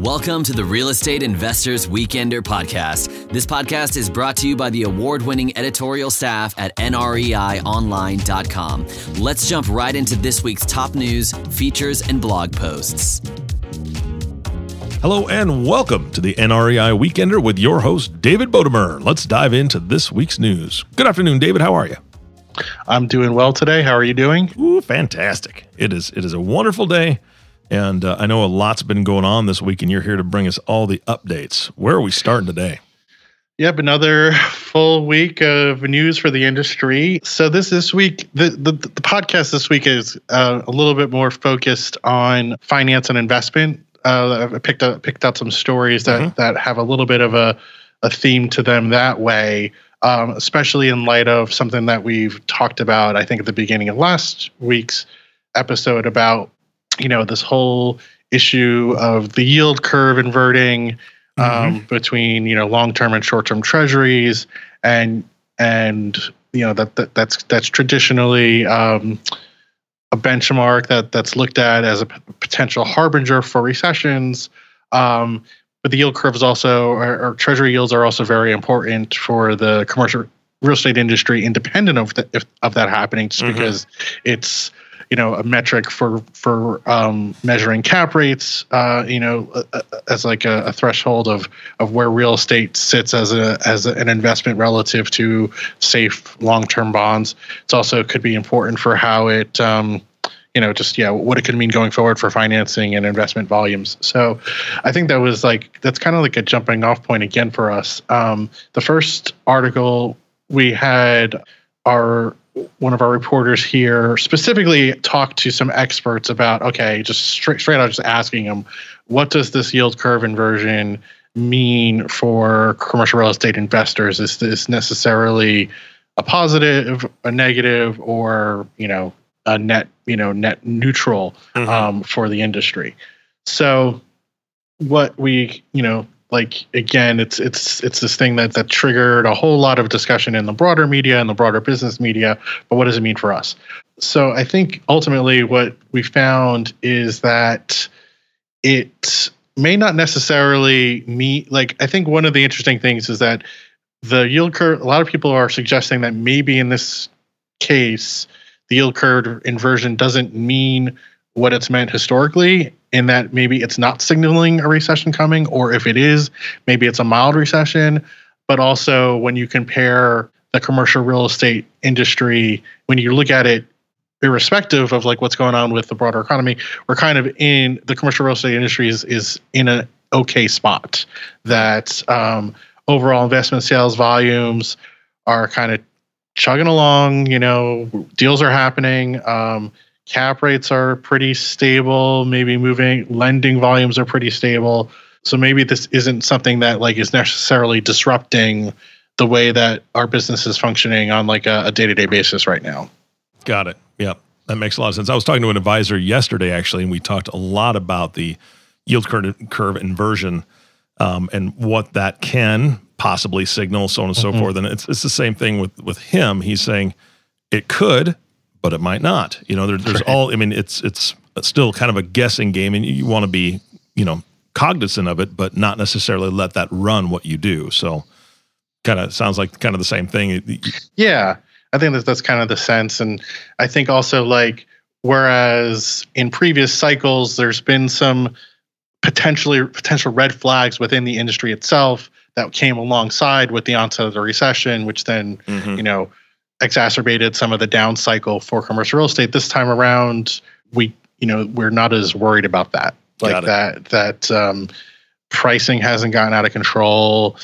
Welcome to the Real Estate Investors Weekender podcast. This podcast is brought to you by the award winning editorial staff at NREIOnline.com. Let's jump right into this week's top news, features, and blog posts. Hello and welcome to the NREI Weekender with your host, David Bodamer. Let's dive into this week's news. Good afternoon, David. How are you? I'm doing well today. How are you doing? Ooh, fantastic. It is it is a wonderful day. And uh, I know a lot's been going on this week, and you're here to bring us all the updates. Where are we starting today? Yep, another full week of news for the industry. So this this week, the the, the podcast this week is uh, a little bit more focused on finance and investment. Uh, I picked up picked out some stories that mm-hmm. that have a little bit of a a theme to them that way. Um, especially in light of something that we've talked about, I think at the beginning of last week's episode about you know this whole issue of the yield curve inverting um, mm-hmm. between you know long term and short term treasuries and and you know that, that that's that's traditionally um, a benchmark that that's looked at as a p- potential harbinger for recessions. Um, but the yield curve is also, or, or, treasury yields are also very important for the commercial real estate industry, independent of the, if, of that happening, just mm-hmm. because it's you know a metric for for um, measuring cap rates uh, you know as like a, a, threshold of of where real estate sits as a as an investment relative to safe long-term bonds. It's also could be important for how it um, you know just yeah what it could mean going forward for financing and investment volumes. So i think that was like that's kind of like a jumping off point again for us. Um, the first article we had our one of our reporters here specifically talked to some experts about okay, just straight straight out just asking them, what does this yield curve inversion mean for commercial real estate investors? Is this necessarily a positive, a negative, or you know a net you know net neutral mm-hmm. um, for the industry? So what we you know like again it's it's it's this thing that that triggered a whole lot of discussion in the broader media and the broader business media but what does it mean for us? So i think ultimately what we found is that it may not necessarily mean like i think one of the interesting things is that the yield curve a lot of people are suggesting that maybe in this case the yield curve inversion doesn't mean what it's meant historically in that maybe it's not signaling a recession coming, or if it is, maybe it's a mild recession. But also, when you compare the commercial real estate industry, when you look at it, irrespective of like what's going on with the broader economy, we're kind of in the commercial real estate industry is, is in an okay spot. That um, overall investment sales volumes are kind of chugging along. You know, deals are happening. Um, cap rates are pretty stable. Maybe moving lending volumes are pretty stable. So maybe this isn't something that like is necessarily disrupting the way that our business is functioning on like a, a day-to-day basis right now. Got it. Yep. That makes a lot of sense. I was talking to an advisor yesterday actually and we talked a lot about the yield curve inversion um, and what that can possibly signal so on and so mm-hmm. forth. And it's, it's the same thing with with him. He's saying it could but it might not. You know, there, there's right. all. I mean, it's it's still kind of a guessing game, and you, you want to be you know cognizant of it, but not necessarily let that run what you do. So, kind of sounds like kind of the same thing. Yeah, I think that that's kind of the sense, and I think also like whereas in previous cycles, there's been some potentially potential red flags within the industry itself that came alongside with the onset of the recession, which then mm-hmm. you know exacerbated some of the down cycle for commercial real estate. This time around, we you know we're not as worried about that. Like that that um, pricing hasn't gotten out of control.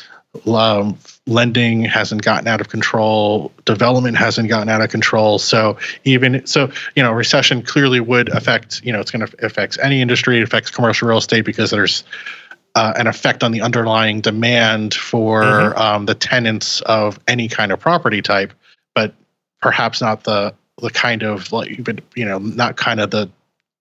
Um, lending hasn't gotten out of control development hasn't gotten out of control so even so you know recession clearly would affect you know it's going to affect any industry it affects commercial real estate because there's uh, an effect on the underlying demand for mm-hmm. um, the tenants of any kind of property type but perhaps not the the kind of like you know not kind of the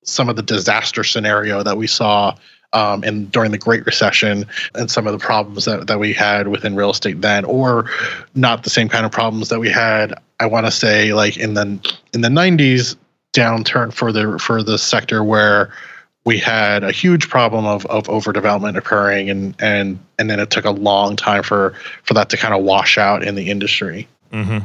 some of the disaster scenario that we saw um, in during the Great Recession and some of the problems that, that we had within real estate then, or not the same kind of problems that we had. I want to say like in the in the '90s downturn for the for the sector where we had a huge problem of, of overdevelopment occurring and and and then it took a long time for for that to kind of wash out in the industry Mm-hmm.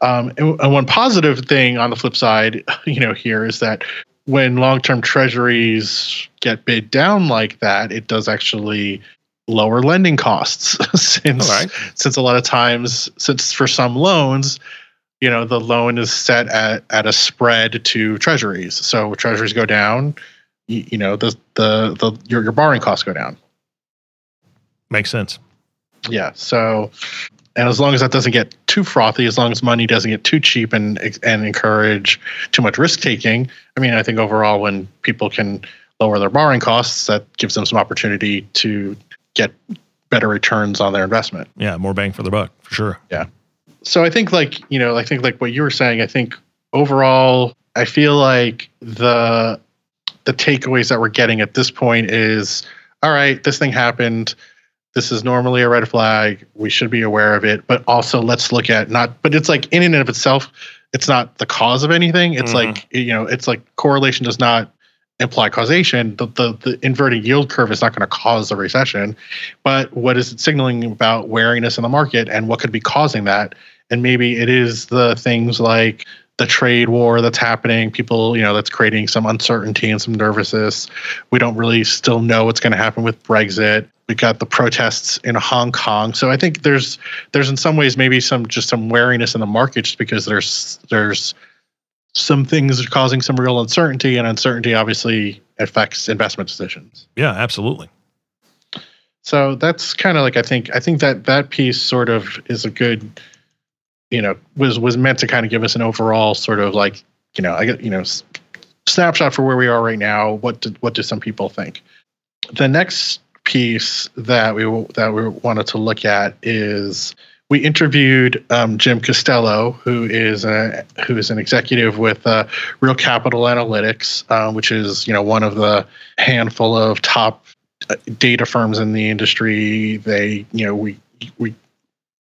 Um, and, and one positive thing on the flip side you know here is that when long-term treasuries get bid down like that it does actually lower lending costs since right. since a lot of times since for some loans you know the loan is set at, at a spread to treasuries so treasuries go down you, you know the the the your, your borrowing costs go down Makes sense. yeah so and as long as that doesn't get too frothy as long as money doesn't get too cheap and and encourage too much risk taking i mean i think overall when people can lower their borrowing costs that gives them some opportunity to get better returns on their investment Yeah, more bang for the buck for sure. Yeah. So I think like you know I think like what you were saying I think overall I feel like the the takeaways that we're getting at this point is all right this thing happened this is normally a red flag. We should be aware of it. But also let's look at not but it's like in and of itself it's not the cause of anything. It's Mhm. like you know it's like correlation does not imply causation. The, the the inverted yield curve is not going to cause a recession. But what is it signaling about wariness in the market and what could be causing that? And maybe it is the things like the trade war that's happening people you know that's creating some uncertainty and some nervousness. We don't really still know what's going to happen with brexit we got the protests in hong kong so i think there's there's in some ways maybe some just some wariness in the market just because there's there's some things are causing some real uncertainty and uncertainty obviously affects investment decisions Yeah, absolutely. so that's kind of like I think I think that that piece sort of is a good, you know, was was meant to kind of give us an overall sort of like you know I get you know snapshot for where we are right now. What do, what do some people think? The next piece that we that we wanted to look at is we interviewed um, Jim Costello, who is a who is an executive with uh, Real Capital Analytics, uh, which is you know one of the handful of top uh, data firms in the industry. They, you know, we we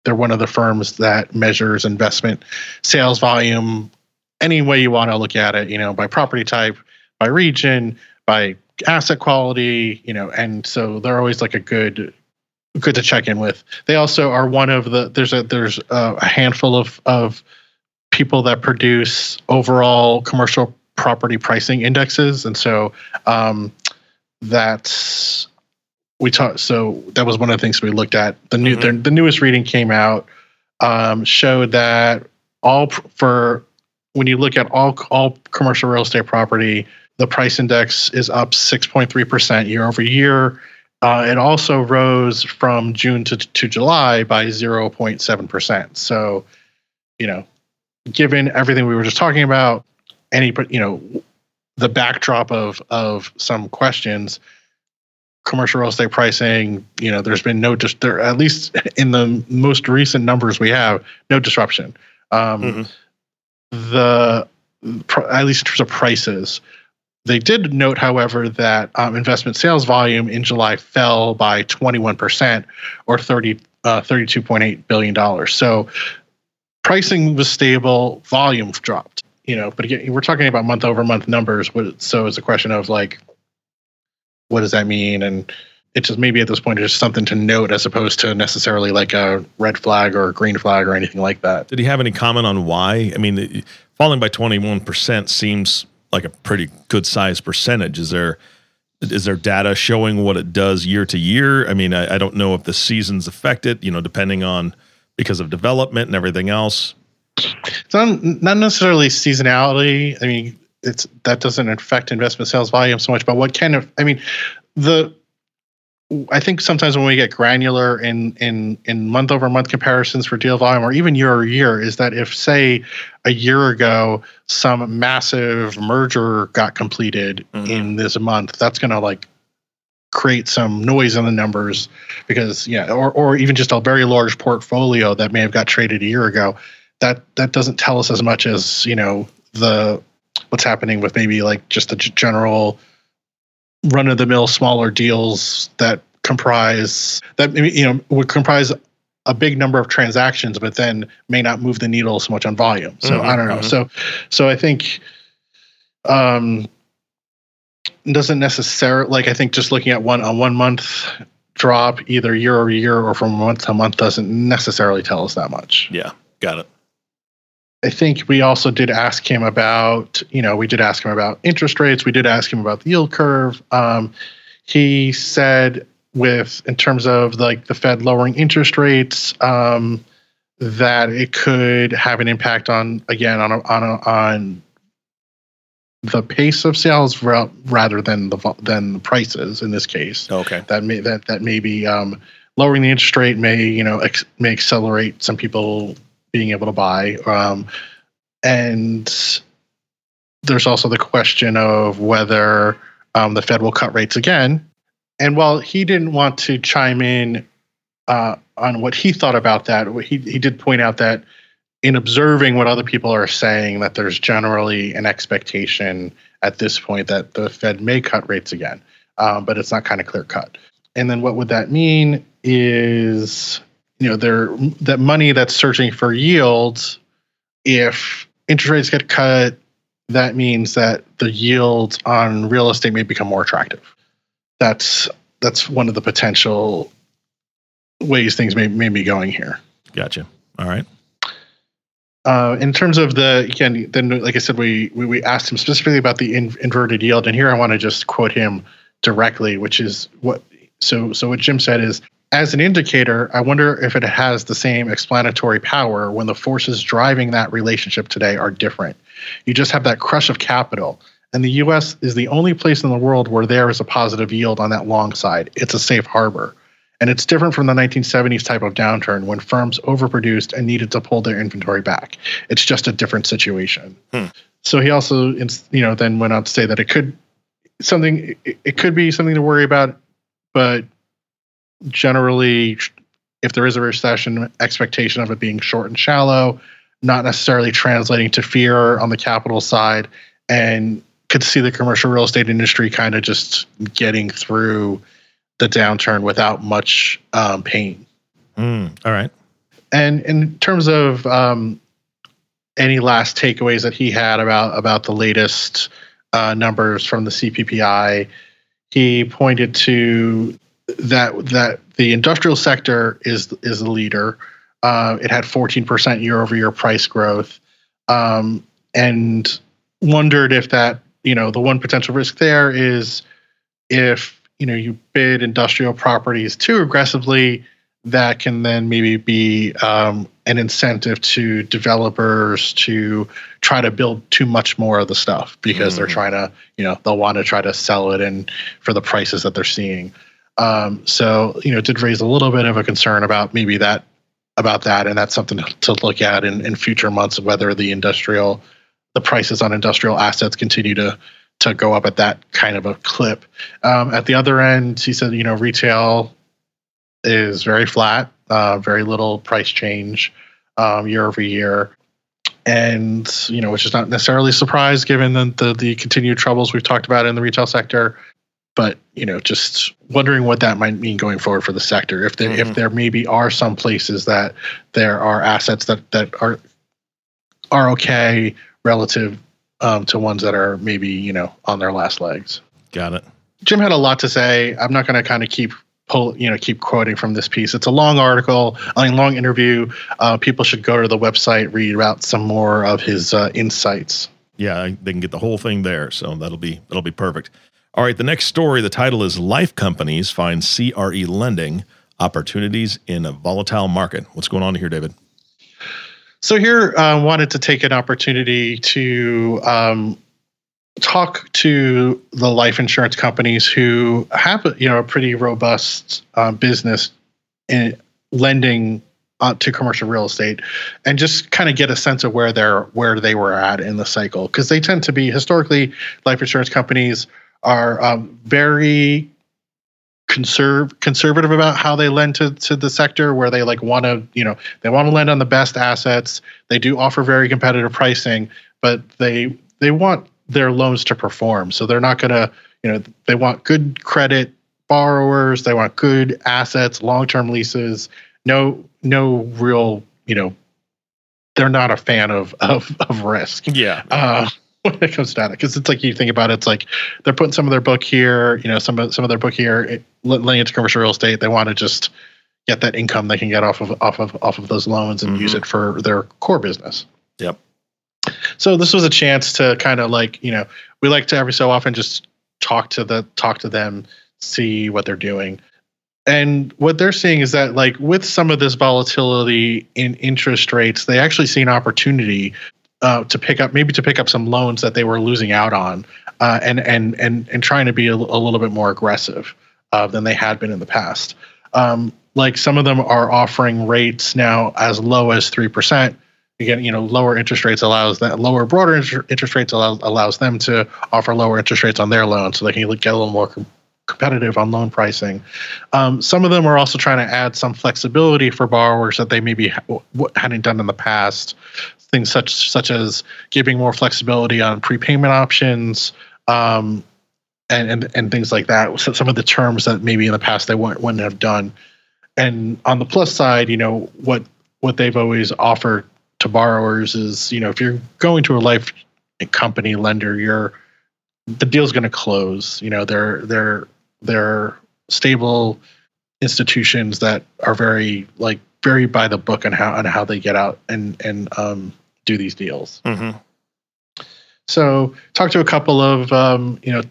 they're one of the firms that measures investment sales volume any way you want to look at it. You know, by property type, by region, by asset quality. You know, and so they're always like a good good to check in with. They also are one of the there's a there's a, handful of of people that produce overall commercial property pricing indexes, and so um, that's we talked. So that was one of the things we looked at. The new the, the newest reading came out um, showed that all for when you look at all all commercial real estate property, the price index is up six point three percent year over year. Uh, it also rose from June to, to July by 0.7%. So, you know, given everything we were just talking about, any, you know, the backdrop of, of some questions, commercial real estate pricing, you know, there's been no, just there, at least in the most recent numbers we have, no disruption. Um, Mhm. The, at least in terms of prices, they did note, however, that um, investment sales volume in July fell by 21% or 30, uh, $32.8 billion. So pricing was stable, volume dropped. You know, but again, we're talking about month over month numbers. So it's a question of like, what does that mean? And it's just maybe at this point it's just something to note as opposed to necessarily like a red flag or a green flag or anything like that. Did he have any comment on why? I mean, falling by 21% seems like a pretty good size percentage. Is there is there data showing what it does year to year? I mean, I, I don't know if the seasons affect it, you know, depending on because of development and everything else. It's not, not necessarily seasonality. I mean, it's that doesn't affect investment sales volume so much, but what kind of I mean, the I think sometimes when we get granular in in in month over month comparisons for deal volume or even year over year is that if say a year ago some massive merger got completed Mhm. in this month, that's going to like create some noise in the numbers because yeah, or or even just a very large portfolio that may have got traded a year ago. That that doesn't tell us as much as you know the what's happening with maybe like just the general run of the mill smaller deals that comprise that you know would comprise a big number of transactions but then may not move the needle so much on volume so Mhm, i don't know mhm. so so i think um doesn't necessarily like I think just looking at one a one month drop either year over year or from month to month doesn't necessarily tell us that much. Yeah, got it. I think we also did ask him about, you know, we did ask him about interest rates. We did ask him about the yield curve. Um, he said, with in terms of like the Fed lowering interest rates, um, that it could have an impact on again on a, on a, on the pace of sales rather than the than the prices in this case. Okay, that may that that maybe um, lowering the interest rate may you know ex- may accelerate some people being able to buy. Um, and there's also the question of whether um, the Fed will cut rates again. And while he didn't want to chime in uh, on what he thought about that, he, he did point out that in observing what other people are saying, that there's generally an expectation at this point that the Fed may cut rates again, um, but it's not kind of clear cut. And then what would that mean is you know, there that money that's searching for yields, if interest rates get cut, that means that the yields on real estate may become more attractive. That's that's one of the potential ways things may, may be going here. Gotcha. All right. Uh, in terms of the again, then like I said, we we, we asked him specifically about the in, inverted yield, and here I want to just quote him directly, which is what. So so what Jim said is as an indicator, I wonder if it has the same explanatory power when the forces driving that relationship today are different. You just have that crush of capital. And the US is the only place in the world where there is a positive yield on that long side. It's a safe harbor. And it's different from the 1970s type of downturn when firms overproduced and needed to pull their inventory back. It's just a different situation. Hmm. So he also, you know, then went on to say that it could something, it could be something to worry about, but generally, if there is a recession, expectation of it being short and shallow, not necessarily translating to fear on the capital side, and could see the commercial real estate industry kind of just getting through the downturn without much um, pain. Mm, all right. And in terms of um, any last takeaways that he had about about the latest uh, numbers from the CPPI, he pointed to that that the industrial sector is is the leader. Uh, it had 14% year over year price growth, um, and wondered if that you know the one potential risk there is if you know you bid industrial properties too aggressively, that can then maybe be um, an incentive to developers to try to build too much more of the stuff because mm. they're trying to you know they'll want to try to sell it and for the prices that they're seeing. Um, so you know, it did raise a little bit of a concern about maybe that about that, and that's something to look at in, in future months whether the industrial the prices on industrial assets continue to to go up at that kind of a clip. Um, at the other end, he said, you know, retail is very flat, uh, very little price change um, year over year. And you know, which is not necessarily a surprise given the, the, the continued troubles we've talked about in the retail sector but you know just wondering what that might mean going forward for the sector. If there mm-hmm. if there maybe are some places that there are assets that that are are okay relative um, to ones that are maybe you know on their last legs. Got it. Jim had a lot to say. I'm not going to kind of keep pull you know keep quoting from this piece. It's a long article i mean long interview. Uh, people should go to the website read about some more of his uh, insights. Yeah they can get the whole thing there so that'll be that'll be perfect all right, the next story, the title is Life Companies Find CRE Lending Opportunities in a Volatile Market. What's going on here, David? So, here I uh, wanted to take an opportunity to um, talk to the life insurance companies who have you know a pretty robust uh, business in lending uh, to commercial real estate and just kind of get a sense of where they're where they were at in the cycle because they tend to be historically life insurance companies are um, very conserve conservative about how they lend to, to the sector where they like want to you know they want to lend on the best assets. They do offer very competitive pricing but they they want their loans to perform. So they're not going to you know they want good credit borrowers. They want good assets long-term leases. No no real you know they're not a fan of of, of risk. Yeah. Uh, when it comes to data because it's like you think about it, it's like they're putting some of their book here, you know, some of some of their book here, it, laying into commercial real estate. They want to just get that income they can get off of off of off of those loans and mm-hmm. use it for their core business. Yep. So this was a chance to kind of like you know we like to every so often just talk to the talk to them, see what they're doing. And what they're seeing is that, like, with some of this volatility in interest rates, they actually see an opportunity uh, to pick up maybe to pick up some loans that they were losing out on, uh, and and and and trying to be a, a little bit more aggressive uh, than they had been in the past. Um, like some of them are offering rates now as low as three percent. Again, you know, lower interest rates allows that lower broader interest rates allows allows them to offer lower interest rates on their loans, so they can get a little more competitive on loan pricing. Um, some of them are also trying to add some flexibility for borrowers that they maybe ha- hadn't done in the past things such such as giving more flexibility on prepayment options um, and, and and things like that. So some of the terms that maybe in the past they wouldn't, wouldn't have done. And on the plus side, you know what what they've always offered to borrowers is you know if you're going to a life company lender, you're the deal's going to close. You know they're they're they're stable institutions that are very like very by the book on how on how they get out and and um, do these deals. Mm-hmm. So, talk to a couple of um, you know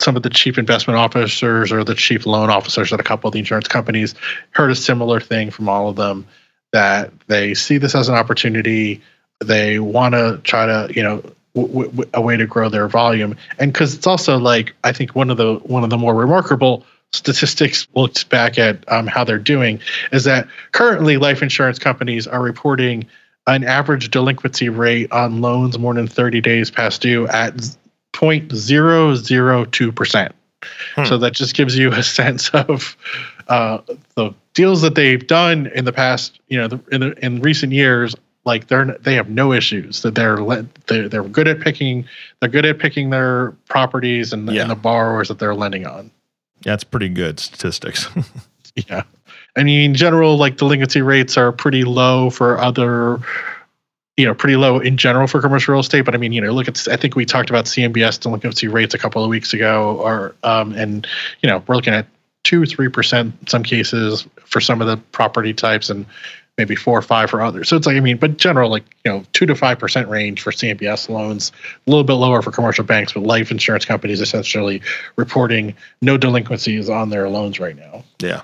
some of the chief investment officers or the chief loan officers at a couple of the insurance companies. Heard a similar thing from all of them that they see this as an opportunity. They want to try to you know w- w- a way to grow their volume, and because it's also like I think one of the one of the more remarkable statistics looked back at um, how they're doing is that currently life insurance companies are reporting an average delinquency rate on loans more than 30 days past due at 0.002%. Hmm. So that just gives you a sense of uh, the deals that they've done in the past, you know, the, in, the, in recent years. Like they're they have no issues that they're they're, they're good at picking they're good at picking their properties and, yeah. and the borrowers that they're lending on. It's pretty good statistics. yeah. I mean, in general, like delinquency rates are pretty low for other, you know, pretty low in general for commercial real estate. But I mean, you know, look at I think we talked about CMBS delinquency rates a couple of weeks ago, or um, and you know, we're looking at two, three percent in some cases for some of the property types, and maybe four or five for others. So it's like I mean, but general like you know two to five percent range for CMBS loans, a little bit lower for commercial banks, but life insurance companies essentially reporting no delinquencies on their loans right now. Yeah,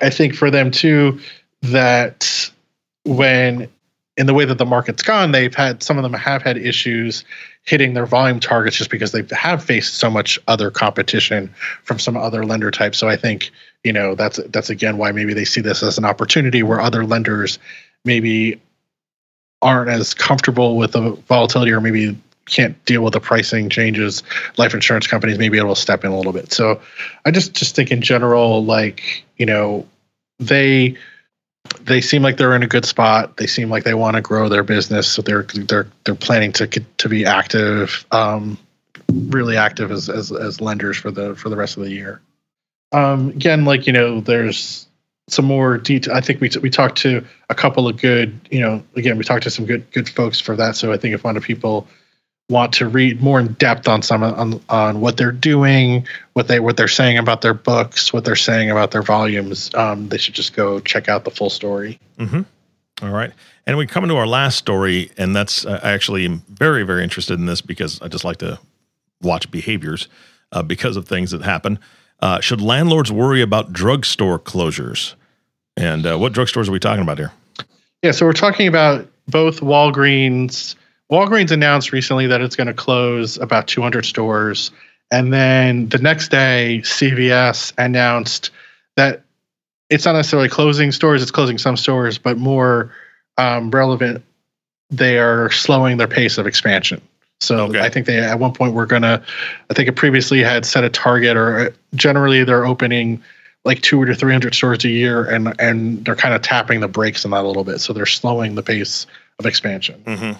I think for them too that when in the way that the market's gone, they've had some of them have had issues hitting their volume targets just because they have faced so much other competition from some other lender types. So I think you know that's that's again why maybe they see this as an opportunity where other lenders maybe aren't as comfortable with the volatility or maybe can't deal with the pricing changes. Life insurance companies may be able to step in a little bit. So i just just think in general like you know they they seem like they're in a good spot. They seem like they want to grow their business. So they're they're they're planning to to be active um really active as as, as lenders for the for the rest of the year um again like you know there's some more detail. I think we we talked to a couple of good, you know, again we talked to some good good folks for that. So I think if one of people want to read more in depth on some on on what they're doing, what they what they're saying about their books, what they're saying about their volumes, um, they should just go check out the full story. Mm-hmm. All right, and we come into our last story, and that's uh, I actually am very very interested in this because I just like to watch behaviors uh, because of things that happen. Uh, should landlords worry about drugstore closures? And uh, what drugstores are we talking about here? Yeah, so we're talking about both Walgreens Walgreens announced recently that it's going to close about 200 stores. And then the next day, CVS announced that it's not necessarily closing stores, it's closing some stores, but more um, relevant, they are slowing their pace of expansion. So okay. I think they at one point were going to, I think it previously had set a target, or generally they're opening like two to 300 stores a year, and and they're kind of tapping the brakes on that a little bit. So they're slowing the pace of expansion. Mm-hmm.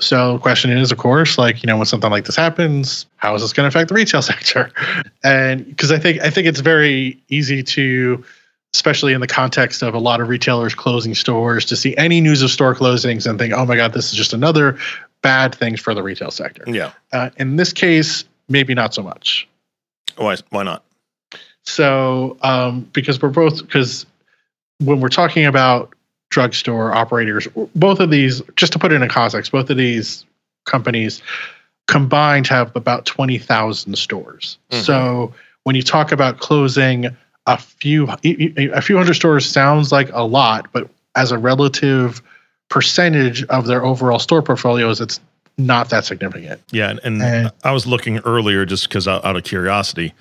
So the question is, of course, like you know, when something like this happens, how is this going to affect the retail sector? And because I think I think it's very easy to, especially in the context of a lot of retailers closing stores, to see any news of store closings and think, oh my god, this is just another bad things for the retail sector. Yeah. Uh, in this case, maybe not so much. Why? Why not? So, um, because we're both because when we're talking about drugstore operators, both of these, just to put it in a context, both of these companies combined have about twenty thousand stores. Mhm. So when you talk about closing a few a few hundred stores, sounds like a lot, but as a relative percentage of their overall store portfolios, it's not that significant. Yeah, and, and Uh, I was looking earlier just because out, out of curiosity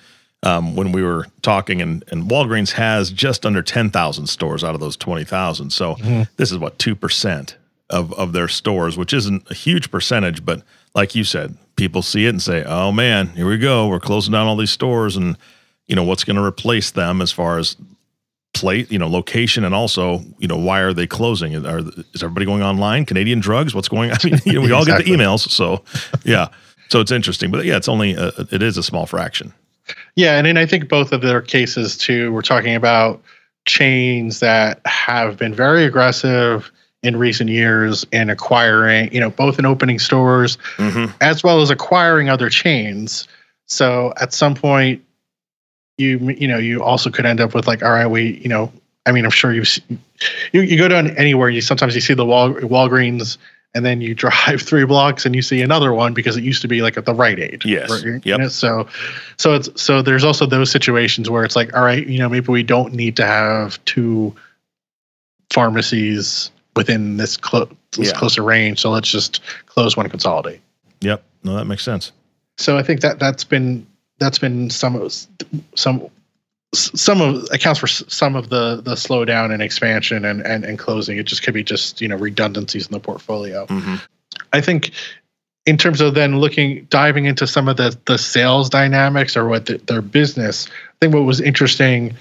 um, when we were talking, and, and Walgreens has just under ten thousand stores out of those twenty thousand. So Mhm. this is what two percent of of their stores, which isn't a huge percentage, but like you said, people see it and say, "Oh man, here we go. We're closing down all these stores," and you know what's going to replace them as far as plate, you know, location, and also, you know, why are they closing? Are is everybody going online? Canadian drugs? What's going? on? I mean, you know, we all get the emails, so yeah. So it's interesting, but yeah, it's only a, it is a small fraction. Yeah, and then I think both of their cases too. We're talking about chains that have been very aggressive in recent years in acquiring, you know, both in opening stores Mm-hmm. as well as acquiring other chains. So at some point, you you know you also could end up with like, all right, we you know, I mean, I'm sure you've you you go down anywhere, you sometimes you see the Wal, Walgreens. And then you drive three blocks and you see another one because it used to be like at the right age. Yes. Right? You know, So, so it's so there's also those situations where it's like, all right, you know, maybe we don't need to have two pharmacies within this, clo- this Yeah. closer range. So let's just close one, consolidate Yep. No, that makes sense. so I think that that's been that's been some of some some of accounts for some of the the slowdown and expansion and, and and closing. It just could be just you know redundancies in the portfolio. Mm-hmm. I think in terms of then looking diving into some of the the sales dynamics or what the, their business. I think what was interesting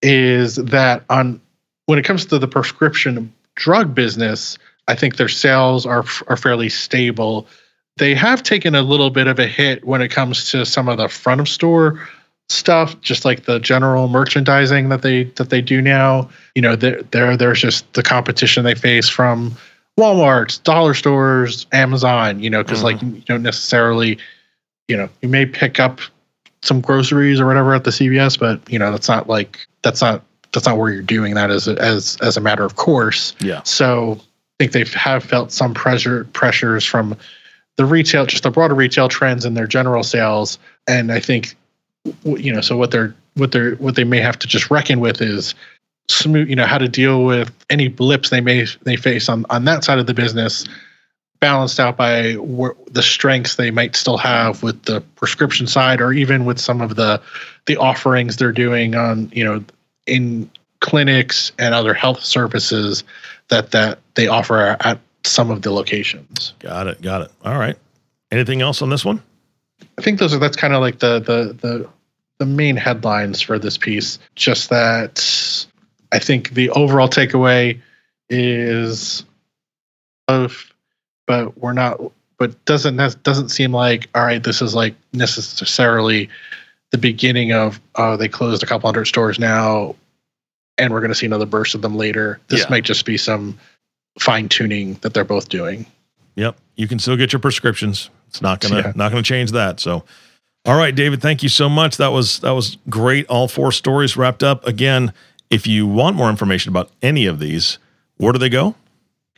is that on when it comes to the prescription drug business, I think their sales are are fairly stable. They have taken a little bit of a hit when it comes to some of the front of store stuff, just like the general merchandising that they that they do now. You know, there there there's just the competition they face from Walmart, dollar stores, Amazon. You know, because like mm-hmm. you don't necessarily, you know, you may pick up some groceries or whatever at the CVS, but you know that's not like that's not that's not where you're doing that as a, as as a matter of course. Yeah. So I think they have felt some pressure pressures from the retail, just the broader retail trends and their general sales. And I think you know, so what they're what they're what they may have to just reckon with is smooth, you know, how to deal with any blips they may they face on on that side of the business, balanced out by where, the strengths they might still have with the prescription side, or even with some of the the offerings they're doing on you know in clinics and other health services that that they offer at some of the locations. Got it. Got it. All right. Anything else on this one? I think those are that's kind of like the the the the main headlines for this piece. Just that I think the overall takeaway is of but we're not but doesn't nec- doesn't seem like all right this is like necessarily the beginning of oh they closed a couple hundred stores now and we're going to see another burst of them later. This Yeah. might just be some fine tuning that they're both doing. Yep. You can still get your prescriptions. It's not gonna Yeah. not gonna change that. So all right, David, thank you so much. That was that was great. All four stories wrapped up. Again, if you want more information about any of these, where do they go?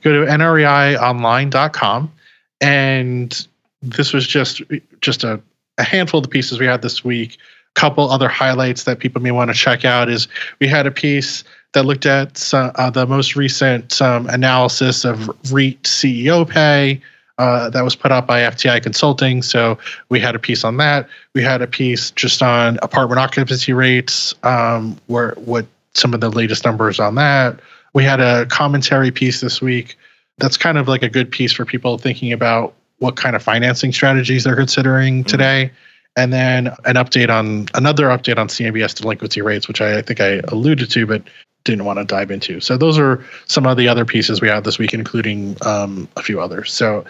go to nreionline.com and this was just just a, a handful of the pieces we had this week a couple other highlights that people may want to check out is we had a piece that looked at uh, the most recent um, analysis of REIT CEO pay uh, that was put out by FTI Consulting. So we had a piece on that. We had a piece just on apartment occupancy rates, um, where what some of the latest numbers on that. We had a commentary piece this week that's kind of like a good piece for people thinking about what kind of financing strategies they're considering today. And then an update on another update on CMBS delinquency rates, which I, I think I alluded to, but didn't want to dive into. So those are some of the other pieces we had this week, including um, a few others. So,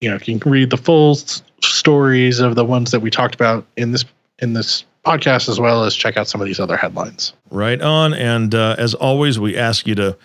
you know, you can read the full s- stories of the ones that we talked about in this in this podcast, as well as check out some of these other headlines. Right on. And uh, as always, we ask you to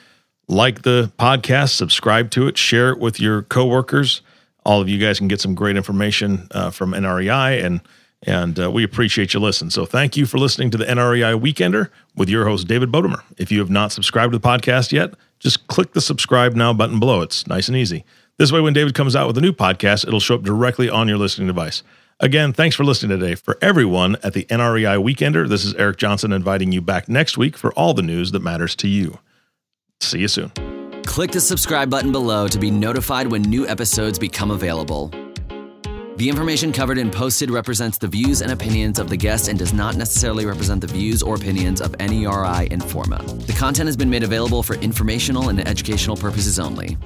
like the podcast, subscribe to it, share it with your coworkers. all of you guys can get some great information uh, from NREI and and uh, we appreciate you listening. So thank you for listening to the NREI Weekender with your host David Bodamer. If you have not subscribed to the podcast yet, just click the subscribe now button below. It's nice and easy. This way, when David comes out with a new podcast, it'll show up directly on your listening device. Again, thanks for listening today. For everyone at the NREI Weekender, this is Eric Johnson inviting you back next week for all the news that matters to you. See you soon. Click the subscribe button below to be notified when new episodes become available. The information covered and posted represents the views and opinions of the guest and does not necessarily represent the views or opinions of NERI Informa. The content has been made available for informational and educational purposes only.